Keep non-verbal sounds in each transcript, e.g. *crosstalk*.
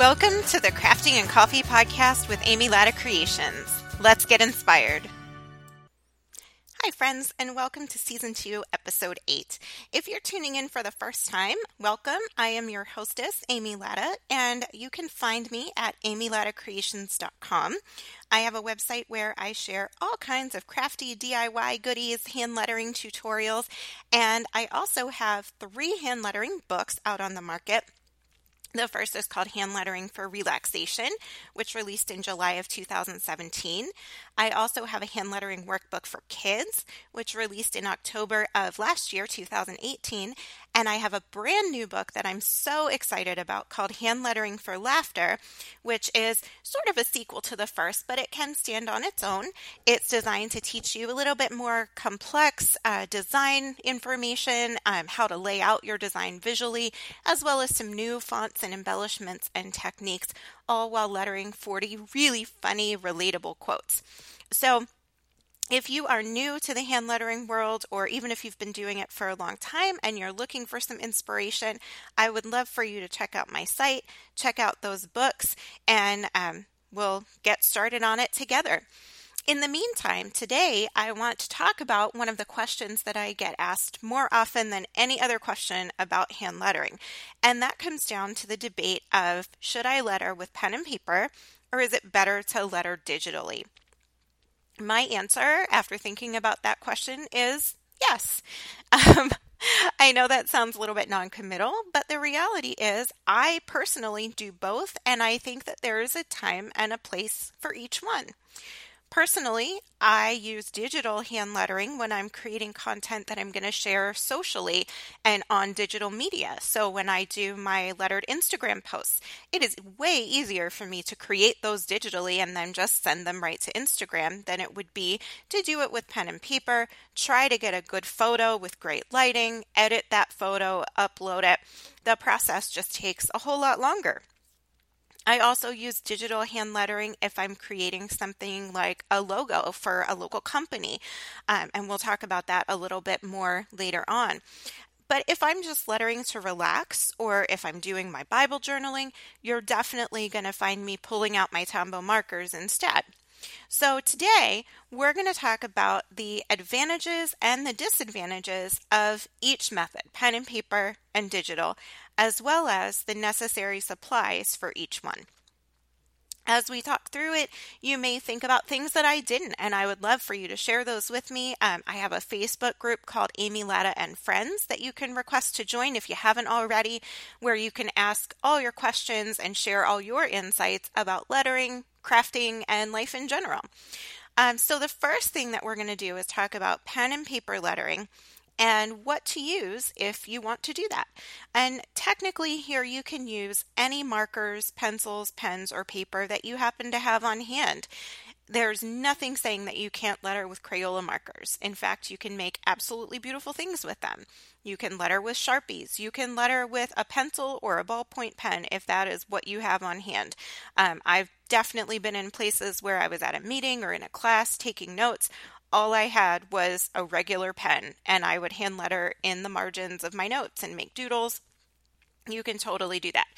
Welcome to the Crafting and Coffee podcast with Amy Latta Creations. Let's get inspired. Hi, friends, and welcome to season two, episode eight. If you're tuning in for the first time, welcome. I am your hostess, Amy Latta, and you can find me at amylattacreations.com. I have a website where I share all kinds of crafty DIY goodies, hand lettering tutorials, and I also have three hand lettering books out on the market. The first is called Hand Lettering for Relaxation, which released in July of 2017. I also have a hand lettering workbook for kids, which released in October of last year, 2018. And I have a brand new book that I'm so excited about called Hand Lettering for Laughter, which is sort of a sequel to the first, but it can stand on its own. It's designed to teach you a little bit more complex uh, design information, um, how to lay out your design visually, as well as some new fonts and embellishments and techniques, all while lettering 40 really funny, relatable quotes. So, if you are new to the hand lettering world, or even if you've been doing it for a long time and you're looking for some inspiration, I would love for you to check out my site, check out those books, and um, we'll get started on it together. In the meantime, today I want to talk about one of the questions that I get asked more often than any other question about hand lettering. And that comes down to the debate of should I letter with pen and paper or is it better to letter digitally? My answer after thinking about that question is yes. *laughs* Um, I know that sounds a little bit non committal, but the reality is I personally do both, and I think that there is a time and a place for each one. Personally, I use digital hand lettering when I'm creating content that I'm going to share socially and on digital media. So when I do my lettered Instagram posts, it is way easier for me to create those digitally and then just send them right to Instagram than it would be to do it with pen and paper, try to get a good photo with great lighting, edit that photo, upload it. The process just takes a whole lot longer. I also use digital hand lettering if I'm creating something like a logo for a local company. Um, and we'll talk about that a little bit more later on. But if I'm just lettering to relax, or if I'm doing my Bible journaling, you're definitely going to find me pulling out my Tombow markers instead. So, today we're going to talk about the advantages and the disadvantages of each method pen and paper and digital, as well as the necessary supplies for each one. As we talk through it, you may think about things that I didn't, and I would love for you to share those with me. Um, I have a Facebook group called Amy Latta and Friends that you can request to join if you haven't already, where you can ask all your questions and share all your insights about lettering, crafting, and life in general. Um, so, the first thing that we're going to do is talk about pen and paper lettering and what to use if you want to do that. And technically, here you can use any markers, pencils, pens, or paper that you happen to have on hand. There's nothing saying that you can't letter with Crayola markers. In fact, you can make absolutely beautiful things with them. You can letter with Sharpies. You can letter with a pencil or a ballpoint pen if that is what you have on hand. Um, I've definitely been in places where I was at a meeting or in a class taking notes all I had was a regular pen, and I would hand letter in the margins of my notes and make doodles. You can totally do that.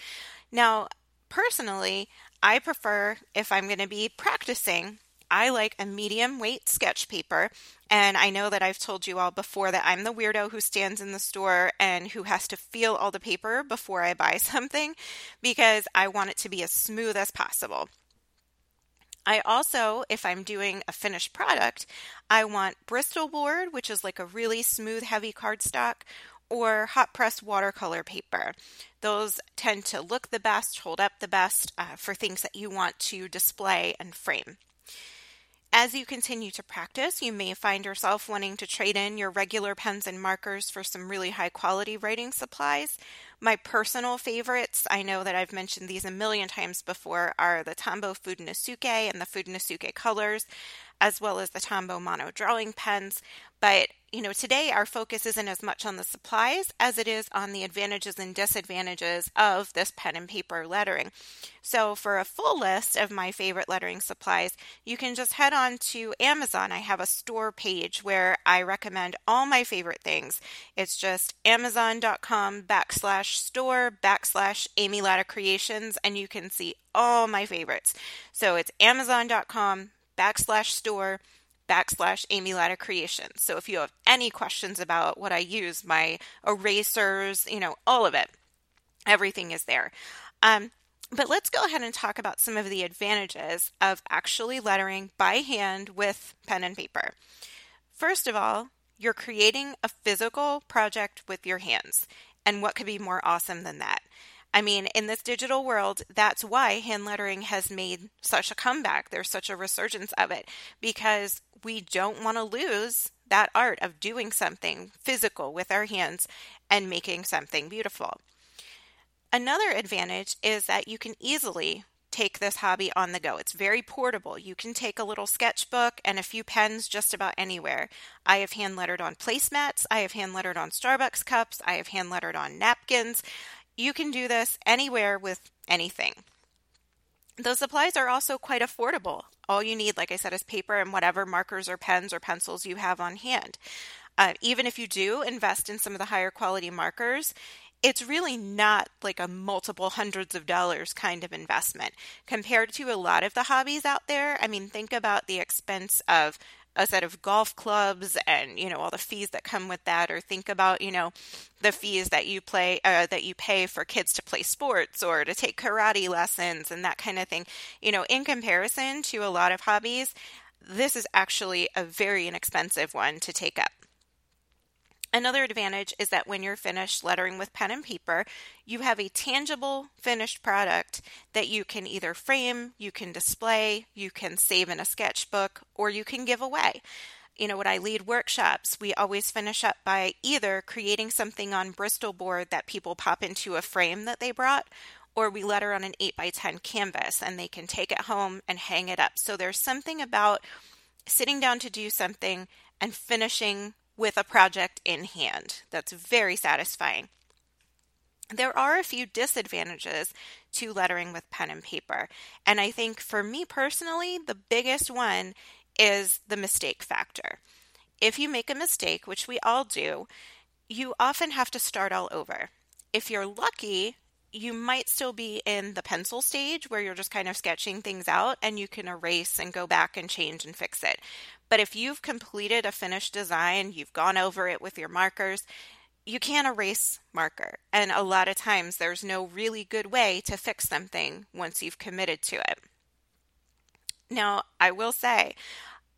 Now, personally, I prefer if I'm going to be practicing, I like a medium weight sketch paper. And I know that I've told you all before that I'm the weirdo who stands in the store and who has to feel all the paper before I buy *laughs* something because I want it to be as smooth as possible. I also, if I'm doing a finished product, I want Bristol board, which is like a really smooth, heavy cardstock, or hot press watercolor paper. Those tend to look the best, hold up the best uh, for things that you want to display and frame. As you continue to practice, you may find yourself wanting to trade in your regular pens and markers for some really high quality writing supplies. My personal favorites, I know that I've mentioned these a million times before, are the Tombow Fudenosuke and the Fudenosuke colors, as well as the Tombow Mono drawing pens. But you know, today our focus isn't as much on the supplies as it is on the advantages and disadvantages of this pen and paper lettering. So, for a full list of my favorite lettering supplies, you can just head on to Amazon. I have a store page where I recommend all my favorite things. It's just amazon.com backslash store backslash Amy Latta Creations, and you can see all my favorites. So, it's amazon.com backslash store backslash Amy Latta Creations. So if you have any questions about what I use, my erasers, you know, all of it, everything is there. Um, but let's go ahead and talk about some of the advantages of actually lettering by hand with pen and paper. First of all, you're creating a physical project with your hands. And what could be more awesome than that? I mean, in this digital world, that's why hand lettering has made such a comeback. There's such a resurgence of it because we don't want to lose that art of doing something physical with our hands and making something beautiful. Another advantage is that you can easily take this hobby on the go. It's very portable. You can take a little sketchbook and a few pens just about anywhere. I have hand lettered on placemats, I have hand lettered on Starbucks cups, I have hand lettered on napkins. You can do this anywhere with anything. Those supplies are also quite affordable. All you need, like I said, is paper and whatever markers or pens or pencils you have on hand. Uh, even if you do invest in some of the higher quality markers, it's really not like a multiple hundreds of dollars kind of investment compared to a lot of the hobbies out there. I mean, think about the expense of a set of golf clubs and you know all the fees that come with that or think about you know the fees that you play uh, that you pay for kids to play sports or to take karate lessons and that kind of thing. You know in comparison to a lot of hobbies this is actually a very inexpensive one to take up Another advantage is that when you're finished lettering with pen and paper, you have a tangible finished product that you can either frame, you can display, you can save in a sketchbook, or you can give away. You know, when I lead workshops, we always finish up by either creating something on Bristol board that people pop into a frame that they brought, or we letter on an 8 by 10 canvas and they can take it home and hang it up. So there's something about sitting down to do something and finishing with a project in hand. That's very satisfying. There are a few disadvantages to lettering with pen and paper. And I think for me personally, the biggest one is the mistake factor. If you make a mistake, which we all do, you often have to start all over. If you're lucky, you might still be in the pencil stage where you're just kind of sketching things out and you can erase and go back and change and fix it. But if you've completed a finished design, you've gone over it with your markers, you can't erase marker. And a lot of times there's no really good way to fix something once you've committed to it. Now, I will say,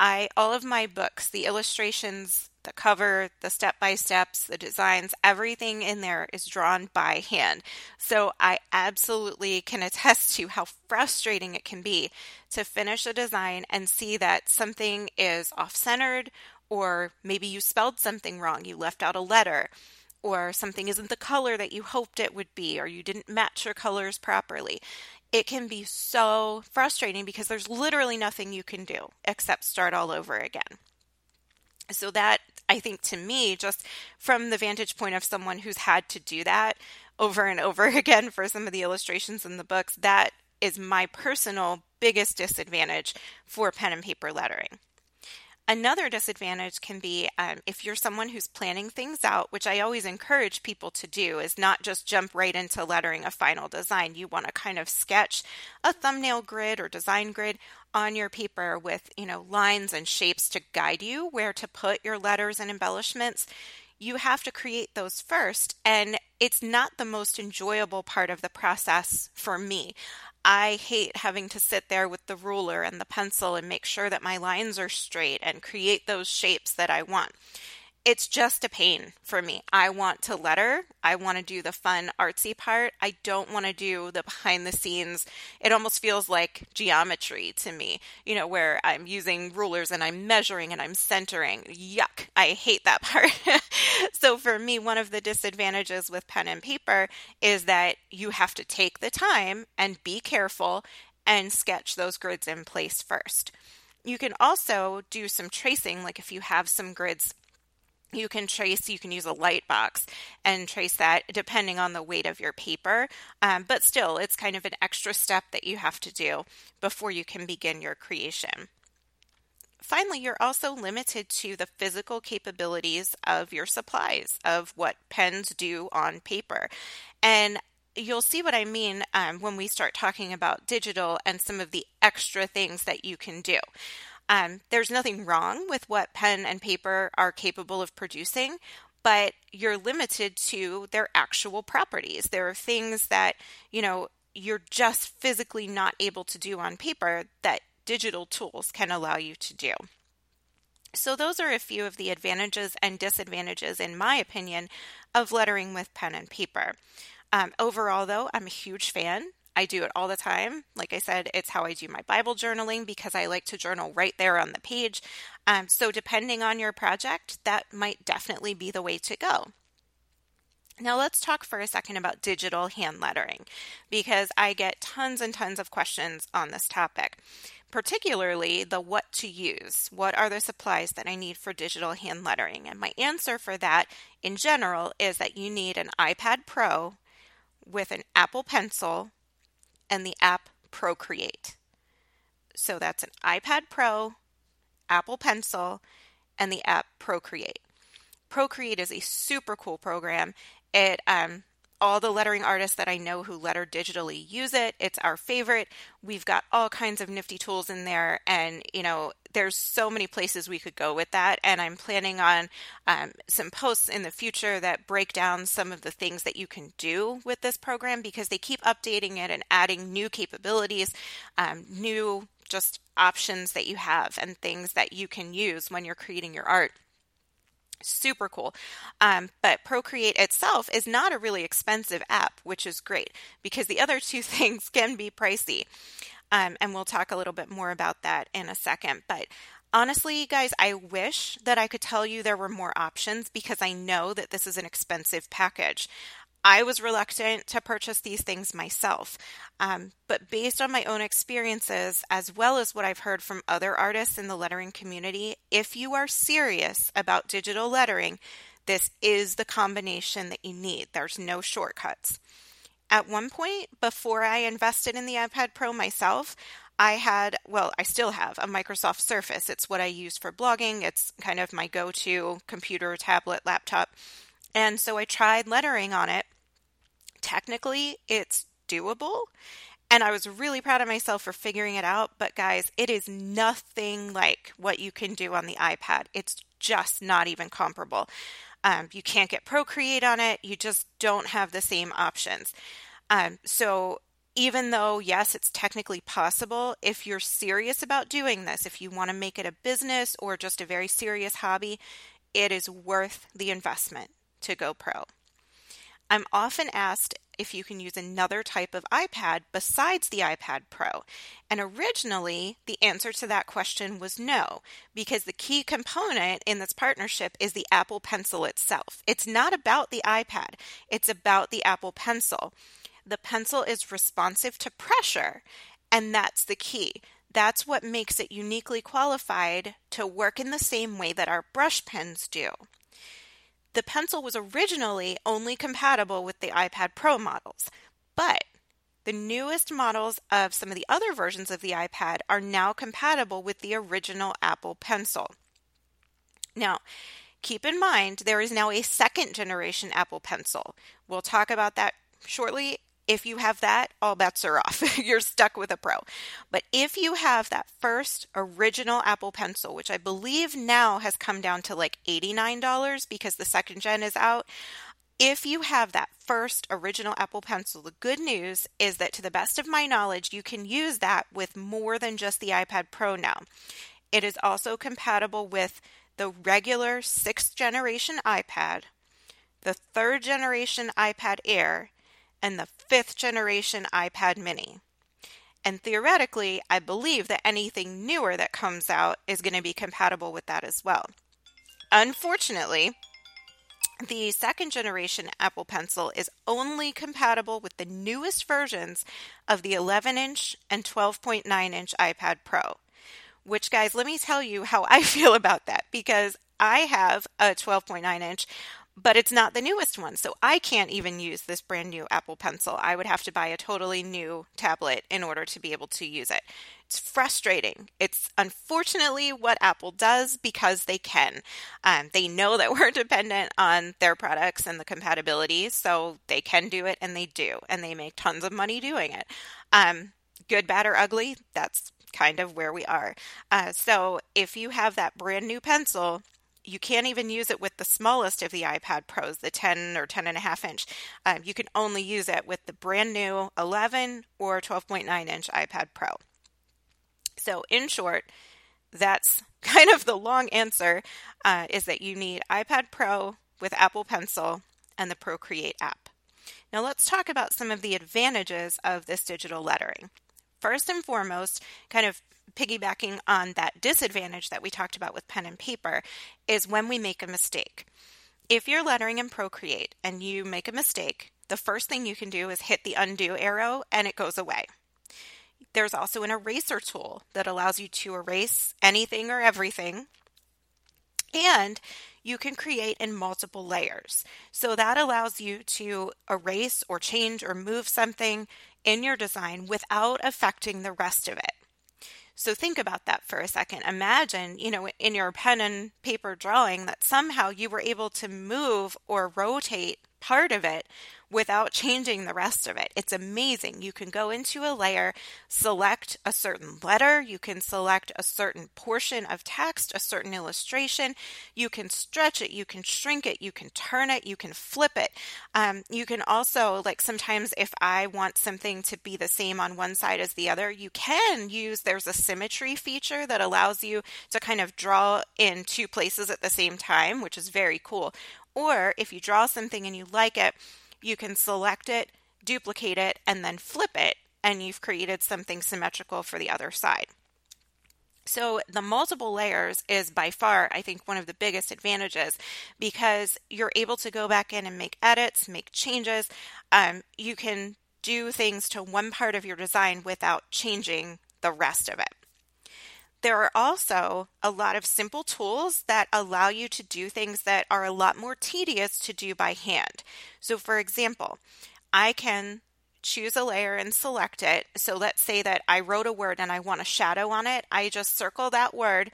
I all of my books, the illustrations the cover, the step by steps, the designs, everything in there is drawn by hand. So I absolutely can attest to how frustrating it can be to finish a design and see that something is off centered, or maybe you spelled something wrong, you left out a letter. Or something isn't the color that you hoped it would be, or you didn't match your colors properly it can be so frustrating because there's literally nothing you can do except start all over again. So that I think to me, just from the vantage point of someone who's had to do that over and over *laughs* again for some of the illustrations in the books, that is my personal biggest disadvantage for pen and paper lettering. Another disadvantage can be um, if you're someone who's planning things out, which I always encourage people to do, is not just jump right into lettering a final design. You want to kind of sketch a thumbnail grid or design grid on your paper with, you know, lines and shapes to guide you where to put your letters and embellishments. You have to create those first, and it's not the most enjoyable part of the process for me. I hate having to sit there with the ruler and the pencil and make sure that my lines are straight and create those shapes that I want it's just a pain for me. I want to letter. I want to do the fun artsy part. I don't want to do the behind the scenes. It almost feels like geometry to me, you know, where I'm using rulers and I'm measuring and I'm centering. Yuck. I hate that *laughs* part. so for me, one of the disadvantages with pen and paper is that you have to take the time and be careful and sketch those grids in place first. You can also do some tracing, like if you have some grids you can trace you can use a light box and trace that depending on the weight of your paper. Um, but still it's kind of an extra step that you have to do before you can begin your creation. Finally you're also limited to the physical capabilities of your supplies of what pens do on paper. And you'll see what I mean um, when we start talking about digital and some of the extra things that you can do. Um, there's nothing wrong with what pen and paper are capable of producing, but you're limited to their actual properties. There are things that, you know, you're just physically not able to do on paper that digital tools can allow you to do. So, those are a few of the advantages and disadvantages, in my opinion, of lettering with pen and paper. Um, overall, though, I'm a huge fan. I do it all the time. Like I said, it's how I do my Bible journaling because I like to journal right there on the page. Um, so, depending on your project, that might definitely be the way to go. Now, let's talk for a second about digital hand lettering because I get tons and tons of questions on this topic, particularly the what to use. What are the supplies that I need for digital hand lettering? And my answer for that in general is that you need an iPad Pro with an Apple Pencil and the app Procreate. So that's an iPad Pro, Apple Pencil, and the app Procreate. Procreate is a super cool program. It um, all the lettering artists that I know who letter digitally use it. It's our favorite. We've got all kinds of nifty tools in there, and you know, there's so many places we could go with that. And I'm planning on um, some posts in the future that break down some of the things that you can do with this program because they keep updating it and adding new capabilities, um, new just options that you have, and things that you can use when you're creating your art super cool. Um, but Procreate itself is not a really expensive app, which is great because the other *laughs* two things can be pricey. Um, and we'll talk a little bit more about that in a second. But honestly, guys, I wish that I could tell you there were more options because I know that this is an expensive package. I was reluctant to purchase these things myself. Um, but based on my own experiences, as well as what I've heard from other artists in the lettering community, if you are serious about digital lettering, this is the combination that you need. There's no shortcuts. At one point, before I invested in the iPad Pro myself, I had, well, I still have a Microsoft Surface. It's what I use for blogging, it's kind of my go to computer, tablet, laptop. And so I tried lettering on it technically it's doable. And I was really proud of myself for figuring it out. But guys, it is nothing like what you can do on the iPad. It's just not even comparable. Um, you can't get Procreate on it. You just don't have the same options. Um, so even though, yes, it's technically possible, if you're serious about doing this, if you want to make it a business or just a very serious hobby, it is worth the investment to go pro. I'm often asked if you can use another type of iPad besides the iPad Pro. And originally, the answer to that question was no, because the key component in this partnership is the Apple Pencil itself. It's not about the iPad, it's about the Apple Pencil. The pencil is responsive to pressure, and that's the key. That's what makes it uniquely qualified to work in the same way that our brush pens do. The pencil was originally only compatible with the iPad Pro models, but the newest models of some of the other versions of the iPad are now compatible with the original Apple Pencil. Now, keep in mind there is now a second generation Apple Pencil. We'll talk about that shortly if you have that, all bets are off. *laughs* You're stuck with a Pro. But if you have that first original Apple Pencil, which I believe now has come down to like $89 because the second gen is out, if you have that first original Apple Pencil, the good news is that to the best of my knowledge, you can use that with more than just the iPad Pro now. It is also compatible with the regular sixth generation iPad, the third generation iPad Air, and the fifth generation iPad mini. And theoretically, I believe that anything newer that comes out is going to be compatible with that as well. Unfortunately, the second generation Apple Pencil is only compatible with the newest versions of the 11 inch and 12.9 inch iPad Pro, which, guys, let me tell you how I *laughs* feel about that because I have a 12.9 inch, but it's not the newest one. So I can't even use this brand new Apple Pencil. I would have to buy a totally new tablet in order to be able to use it. It's frustrating. It's unfortunately what Apple does because they can. Um, they know that *laughs* we're dependent on their products and the compatibility, so they can do it and they do, and they make tons of money doing it. Um, good, bad, or ugly, that's kind of where we are. Uh, so if you have that brand new pencil, you can't even use it with the smallest of the iPad Pros, the 10 or 10 and a half inch. Um, you can only use it with the brand new 11 or 12.9 inch iPad Pro. So, in short, that's *laughs* kind of the long answer uh, is that you need iPad Pro with Apple Pencil and the Procreate app. Now, let's talk about some of the advantages of this digital lettering. First and foremost, kind of piggybacking on that disadvantage that we talked about with pen and paper, is when we make a mistake. If you're lettering in Procreate and you make a mistake, the first thing you can do is hit the undo arrow and it goes away. There's also an eraser tool that allows you to erase anything or everything. And you can create in multiple layers. So that allows you to erase or change or move something in your design without affecting the rest of it. So think about that for a second. Imagine, you know, in your pen and paper drawing that somehow you were able to move or rotate part of it without changing the rest of it. It's amazing. You can go into a layer, select a certain letter, you can select a certain portion of text, a certain illustration, you can stretch it, you can shrink it, you can turn it, you can flip it. Um, you can also, like sometimes if I want something to be the same on one side as the other, you can use, there's a symmetry feature that allows you to kind of draw in two places at the same time, which is very cool. Or if you draw something and you like it, you can select it, duplicate it, and then flip it, and you've created something symmetrical for the other side. So, the multiple layers is by far, I think, one of the biggest advantages because you're able to go back in and make edits, make changes. Um, you can do things to one part of your design without changing the rest of it. There are also a lot of simple tools that allow you to do things that are a lot more tedious to do by hand. So, for example, I can choose a layer and select it. So, let's say that I wrote a word and I want a shadow on it. I just circle that word,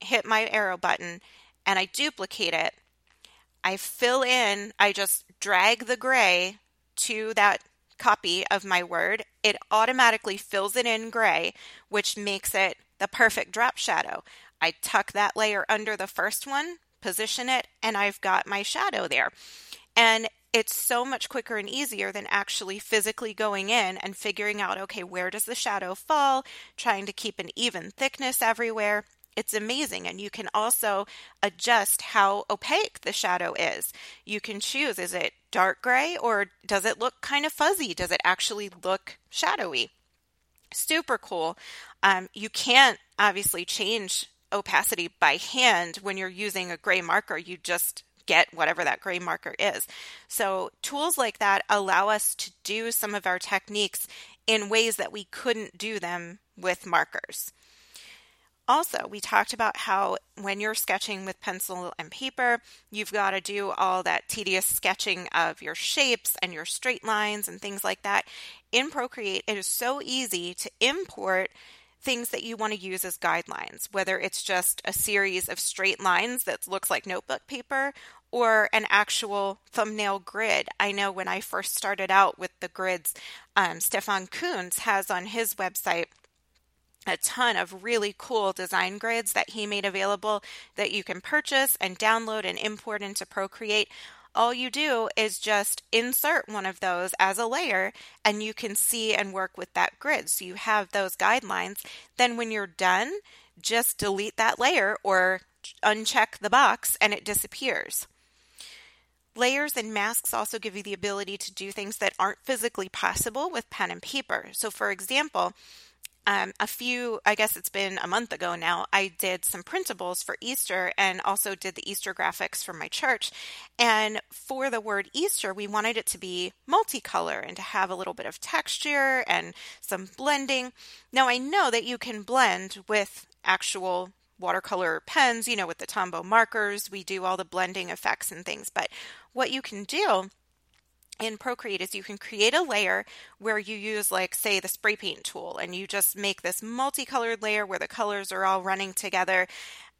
hit my arrow button, and I duplicate it. I fill in, I just drag the gray to that copy of my word. It automatically fills it in gray, which makes it the perfect drop shadow. I tuck that layer under the first one, position it, and I've got my shadow there. And it's so much quicker and easier than actually physically going in and figuring out okay, where does the shadow fall, trying to keep an even thickness everywhere. It's amazing. And you can also adjust how opaque the shadow is. You can choose is it dark gray or does it look kind of fuzzy? Does it actually look shadowy? Super cool. Um, you can't obviously change opacity by hand when you're using a gray marker. You just get whatever that gray marker is. So, tools like that allow us to do some of our techniques in ways that we couldn't do them with markers. Also, we talked about how when you're sketching with pencil and paper, you've got to do all that tedious sketching of your shapes and your straight lines and things like that. In Procreate, it is so easy to import things that you want to use as guidelines, whether it's just a series of straight lines that looks like notebook paper or an actual thumbnail grid. I know when I first started out with the grids, um, Stefan Kunz has on his website a ton of really cool design grids that he made available that you can purchase and download and import into Procreate. All you do is just insert one of those as a layer and you can see and work with that grid. So you have those guidelines. Then when you're done, just delete that layer or uncheck the box and it disappears. Layers and masks also give you the ability to do things that aren't physically possible with pen and paper. So, for example, um, a few, I guess it's been a month ago now, I did some printables for Easter and also did the Easter graphics for my church. And for the word Easter, we wanted it to be multicolor and to have a little bit of texture and some blending. Now, I know that you can blend with actual watercolor pens, you know, with the Tombow markers. We do all the blending effects and things. But what you can do in Procreate is you can create a layer where you use, like, say, the spray paint tool, and you just make this multicolored layer where the colors are all running together.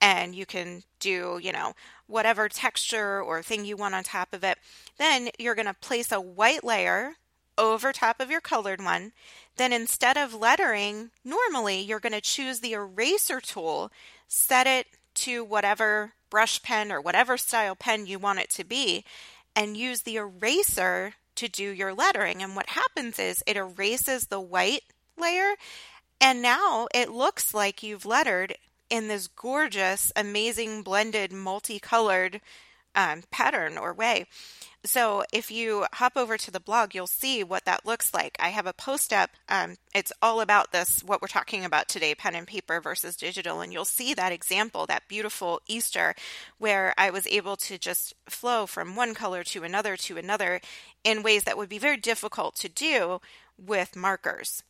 And you can do, you know, whatever texture or thing you want on top of it. Then you're going to place a white layer over top of your colored one. Then instead of lettering, normally you're going to choose the eraser tool, set it to whatever brush pen or whatever style pen you want it to be, and use the eraser to do your lettering. And what happens is it erases the white layer, and now it looks like you've lettered in this gorgeous, amazing, blended, multicolored um, pattern or way. So if you hop over to the blog, you'll see what that looks like. I have a post up. Um, it's all about this, what we're talking about today, pen and paper versus digital. And you'll see that example, that beautiful Easter, where I was able to just flow from one color to another to another in ways that would be very difficult to do with markers.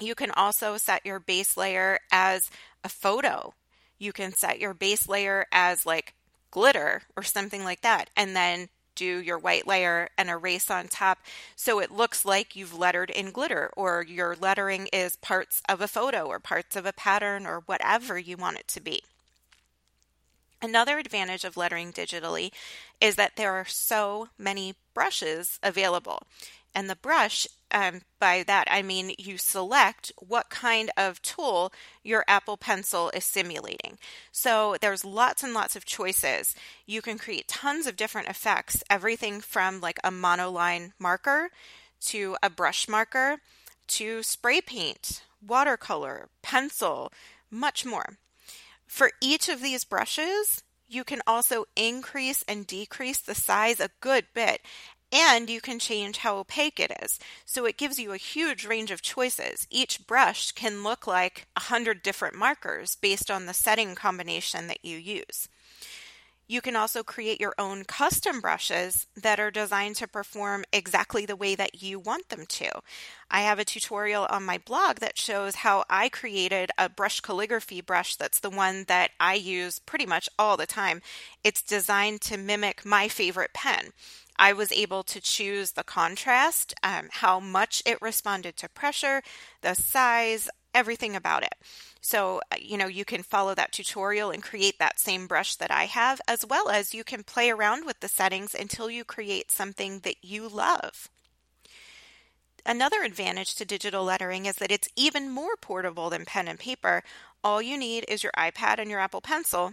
You can also set your base layer as a photo. You can set your base layer as like glitter or something like that. And then do your white layer and erase on top so it looks like you've lettered in glitter or your lettering is parts of a photo or parts of a pattern or whatever you want it to be. Another advantage of lettering digitally is that there are so many brushes available. And the brush, um, by that I mean you select what kind of tool your Apple Pencil is simulating. So there's lots and lots of choices. You can create tons of different effects, everything from like a monoline marker to a brush marker to spray paint, watercolor, pencil, much more. For each of these brushes, you can also increase and decrease the size a good bit and you can change how opaque it is. So it gives you a huge range of choices. Each brush can look like a hundred different markers based on the setting combination that you use. You can also create your own custom brushes that are designed to perform exactly the way that you want them to. I have a tutorial on my blog that shows how I created a brush calligraphy brush that's the one that I use pretty much all the time. It's designed to mimic my favorite pen. I was able to choose the contrast, um, how much it responded to pressure, the size, everything about it. So, uh, you know, you can follow that tutorial and create that same brush that I have, as well as you can play around with the settings until you create something that you love. Another advantage to digital lettering is that it's even more portable than pen and paper. All you need is your iPad and your Apple Pencil,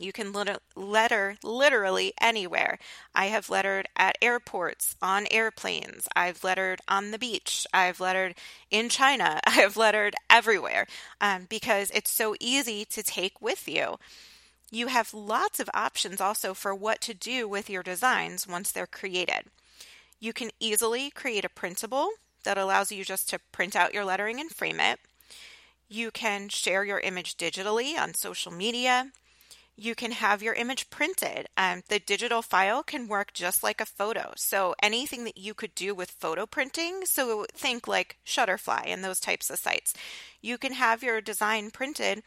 you can letter literally anywhere. I have lettered at airports, on airplanes. I've lettered on the beach. I've lettered in China. *laughs* I have lettered everywhere um, because it's so easy to take with you. You have lots of options also for what to do with your designs once they're created. You can easily create a printable that allows you just to print out your lettering and frame it. You can share your image digitally on social media you can have your image printed. Um, the digital file can work just like a photo. So anything that you could do with photo printing, so think like Shutterfly and those types of sites, you can have your design printed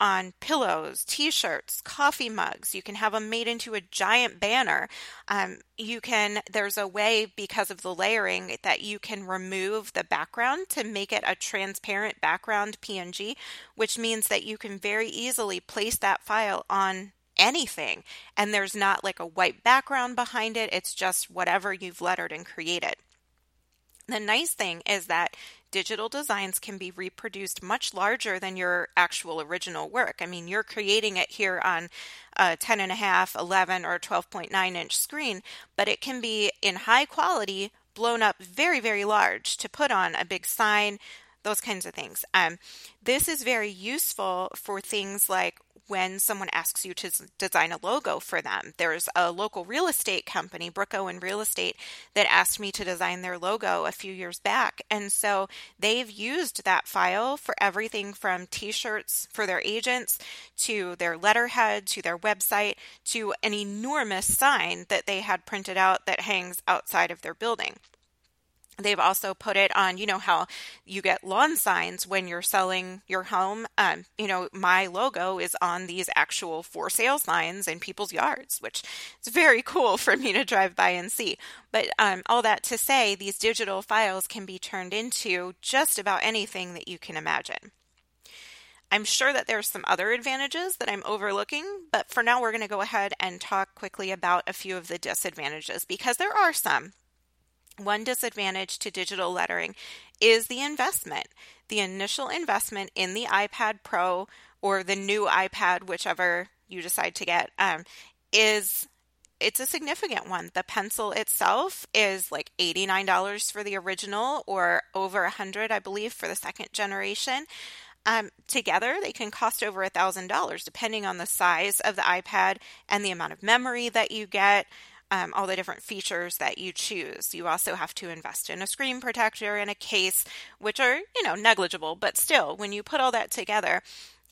on pillows, t shirts, coffee mugs. You can have them made into a giant banner. Um, you can, there's a way because of the layering that you can remove the background to make it a transparent background PNG, which means that you can very easily place that file on anything and there's not like a white background behind it. It's just whatever you've lettered and created. The nice thing is that digital designs can be reproduced much larger than your actual original work. I mean, you're creating it here on a 10 and a half, 11 or 12.9 inch screen, but it can be in high quality blown up very, very large to put on a big sign, those kinds of things. Um, this is very useful for things like when someone asks you to design a logo for them. There's a local real estate company, Brook Owen Real Estate, that asked me to design their logo a few years back. And so they've used that file for everything from t shirts for their agents to their letterhead to their website to an enormous sign that they had printed out that hangs outside of their building. They've also put it on, you know, how you get lawn signs when you're selling your home. Um, you know, my logo is on these actual for sale signs in people's yards, which is very cool *laughs* for me to drive by and see. But um, all that to say, these digital files can be turned into just about anything that you can imagine. I'm sure that there's some other advantages that I'm overlooking, but for now, we're going to go ahead and talk quickly about a few of the disadvantages because there are some. One disadvantage to digital lettering is the investment. The initial investment in the iPad Pro or the new iPad, whichever you decide to get, um, is it's a significant one. The pencil itself is like $89 for the original or over 100 I believe for the second generation. Um, together, they can cost over $1,000 depending on the size of the iPad and the amount of memory that you get um, all the different features that you choose. You also have to invest in a screen protector and a case, which are, you know, negligible, but still, when you put all that together,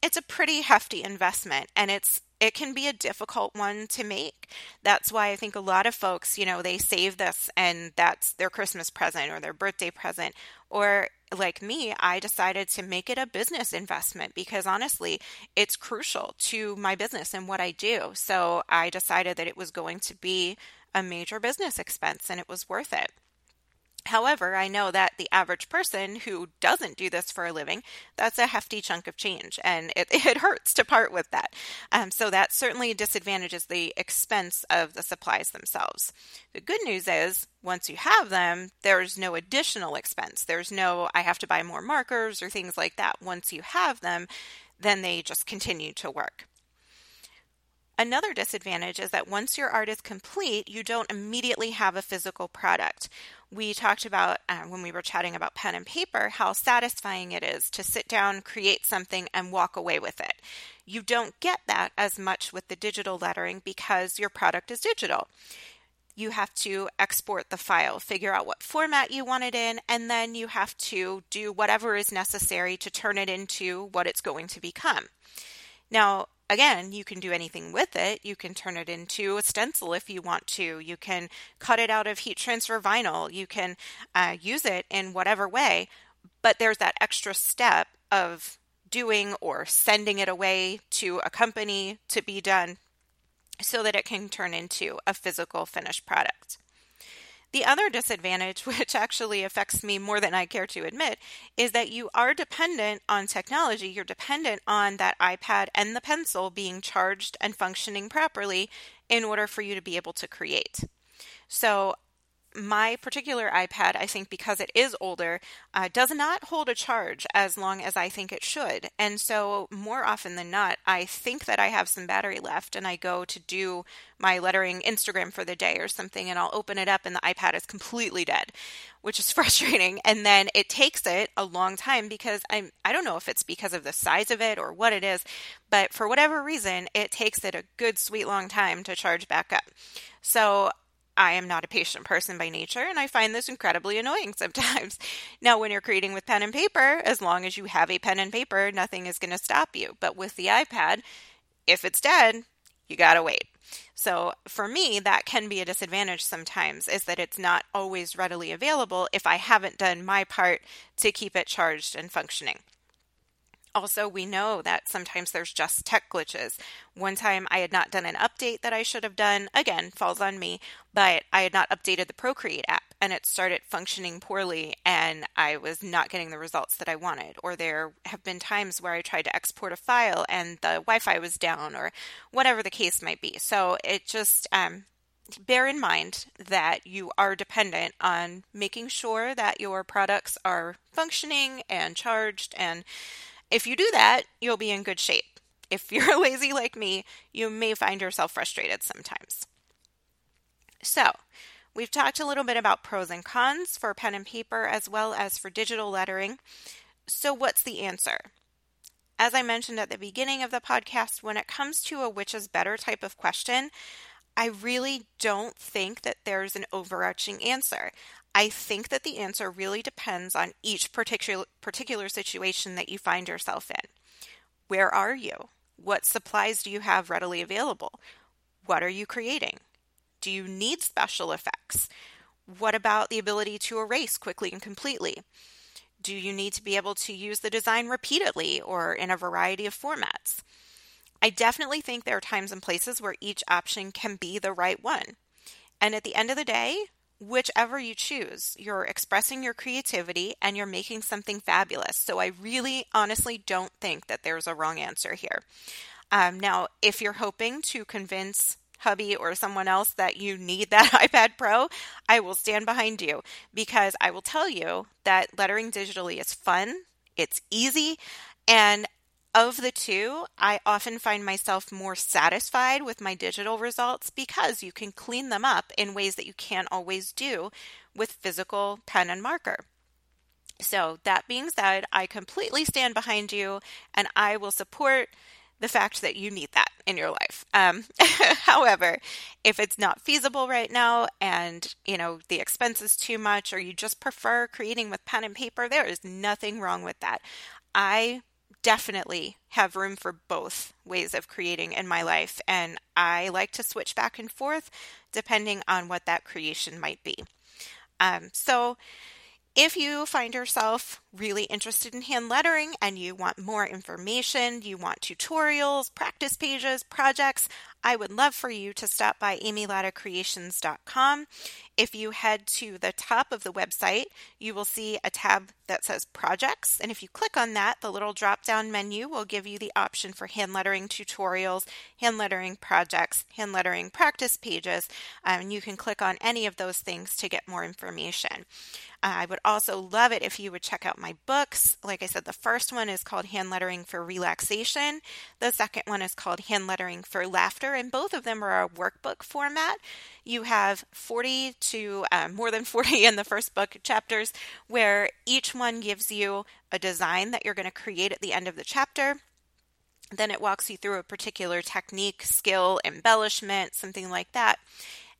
it's a pretty hefty investment and it's it can be a difficult one to make. That's why I think a lot of folks, you know, they save this and that's their Christmas present or their birthday present. Or like me, I decided to make it a business investment because honestly, it's crucial to my business and what I do. So I decided that it was going to be a major business expense and it was worth it. However, I know that the average person who doesn't do this for a living, that's a hefty chunk of change and it, *laughs* it hurts to part with that. Um, so that certainly disadvantages the expense of the supplies themselves. The good news is once you have them, there's no additional expense. There's no, I have to buy more markers or things like that. Once you have them, then they just continue to work. Another disadvantage is that once your art is complete, you don't immediately have a physical product. We talked about uh, when we were chatting about pen and paper how satisfying it is to sit down, create something, and walk away with it. You don't get that as much with the digital lettering because your product is digital. You have to export the file, figure out what format you want it in, and then you have to do whatever is necessary to turn it into what it's going to become. Now, again, you can do anything with it. You can turn it into a stencil if you want to. You can cut it out of heat transfer vinyl. You can uh, use it in whatever way. But there's that extra step of doing or sending it away to a company to be done so that it can turn into a physical finished product. The other disadvantage, *laughs* which actually affects me more than I care to admit, is that you are dependent on technology. You're dependent on that iPad and the pencil being charged and functioning properly in order for you to be able to create. So my particular iPad, I think because it is older, uh, does not hold a charge as long as I think it should. And so, more often than not, I think that I have some battery left and I go to do my lettering Instagram for the day or something, and I'll open it up and the iPad is completely dead, which is *laughs* frustrating. And then it takes it a long time because I'm, I don't know if it's because of the size of it or what it is, but for whatever reason, it takes it a good, sweet long time to charge back up. So I am not a patient person by nature, and I find this incredibly annoying *laughs* sometimes. Now, when you're creating with pen and paper, as long as you have a pen and paper, nothing is going to stop you. But with the iPad, if it's dead, you got to wait. So, for me, that can be a disadvantage sometimes, is that it's not always readily available if I haven't done my part to keep it charged and functioning. Also, we know that sometimes there's just tech glitches. One time I had not done an update that I should have done, again, falls on me, but I had not updated the Procreate app and it started functioning poorly and I was not getting the results that I wanted. Or there have been times where I tried to export a file and the Wi Fi was down or whatever the case might be. So it just, um, bear in mind that you are dependent on making sure that your products are functioning and charged and if you do that, you'll be in good shape. If *laughs* you're lazy like me, you may find yourself frustrated sometimes. So, we've talked a little bit about pros and cons for pen and paper as well as for digital lettering. So, what's the answer? As I mentioned at the beginning of the podcast, when it comes to a which is better type of question, I really don't think that there's an overarching answer. I think that the answer really depends on each particular particular situation that you find yourself in. Where are you? What supplies do you have readily available? What are you creating? Do you need special effects? What about the ability to erase quickly and completely? Do you need to be able to use the design repeatedly or in a variety of formats? I definitely think there are times and places where each option can be the right one. And at the end of the day, whichever you choose, you're expressing your creativity and you're making something fabulous. So I really honestly don't think that there's a wrong answer here. Um, now, if you're hoping to convince hubby or someone else that you need that *laughs* iPad Pro, I will stand behind you because I will tell you that lettering digitally is fun, it's easy, and of the two, I often find myself more satisfied with my digital results because you can clean them up in ways that you can't always do with physical pen and marker. So, that being said, I completely stand behind you and I will support the fact that you need that in your life. Um, *laughs* however, if it's not feasible right now and you know the expense is too much or you just prefer creating with pen and paper, there is nothing wrong with that. I definitely have room for both ways of creating in my life and I like to switch back and forth depending on what that creation might be. Um, so if you find yourself really interested in hand lettering and you want more information, you want tutorials, practice pages, projects, I would love for you to stop by amylattacreations.com. If you head to the top of the website, you will see a tab that says projects. And if you click on that, the little drop down menu will give you the option for hand lettering tutorials, hand lettering projects, hand lettering practice pages. Um, and you can click on any of those things to get more information. I would also love it if you would check out my books. Like I said, the first one is called Hand Lettering for Relaxation. The second one is called Hand Lettering for Laughter, and both of them are a workbook format. You have 40 to um, more than *laughs* 40 in the first book chapters, where each one gives you a design that you're going to create at the end of the chapter. Then it walks you through a particular technique, skill, embellishment, something like that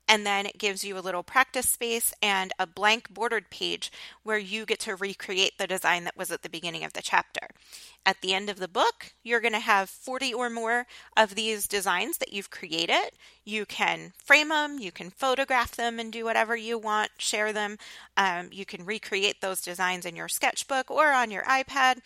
and then it gives you a little practice space and a blank bordered page where you get to recreate the design that was at the beginning of the chapter. At the end of the book, you're going to have 40 or more of these designs that you've created. You can frame them, you can photograph them and do whatever you want, share them. Um, you can recreate those designs in your sketchbook or on your iPad.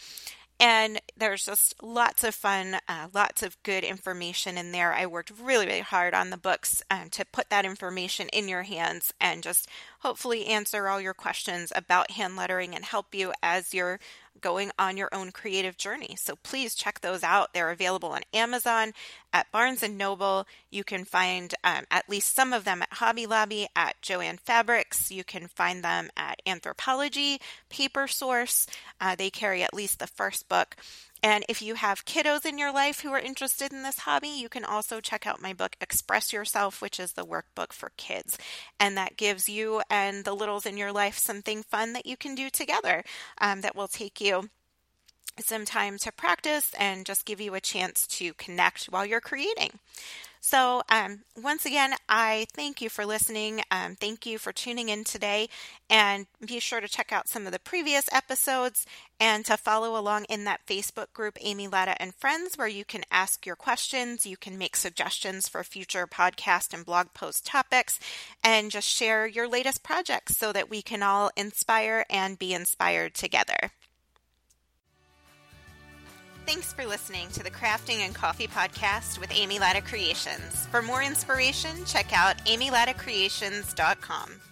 And there's just lots of fun, uh, lots of good information in there. I worked really, really hard on the books um, to put that information in your hands and just hopefully answer all your questions about hand lettering and help you as you're going on your own creative journey. So please check those out. They're available on Amazon, at Barnes and Noble. You can find um, at least some of them at Hobby Lobby, at Joann Fabrics. You can find them at Anthropologie, Paper Source. Uh, they carry at least the first book. And if you have kiddos in your life who are interested in this hobby, you can also check out my book, Express Yourself, which is the workbook for kids. And that gives you and the littles in your life something fun that you can do together um, that will take you some time to practice and just give you a chance to connect while you're creating. So, um, once again, I thank you for listening. Um, thank you for tuning in today. And be sure to check out some of the previous episodes and to follow along in that Facebook group, Amy Latta and Friends, where you can ask your questions. You can make suggestions for future podcast and blog post topics and just share your latest projects so that we can all inspire and be inspired together. Thanks for listening to the Crafting and Coffee podcast with Amy Latta Creations. For more inspiration, check out amylattacreations.com.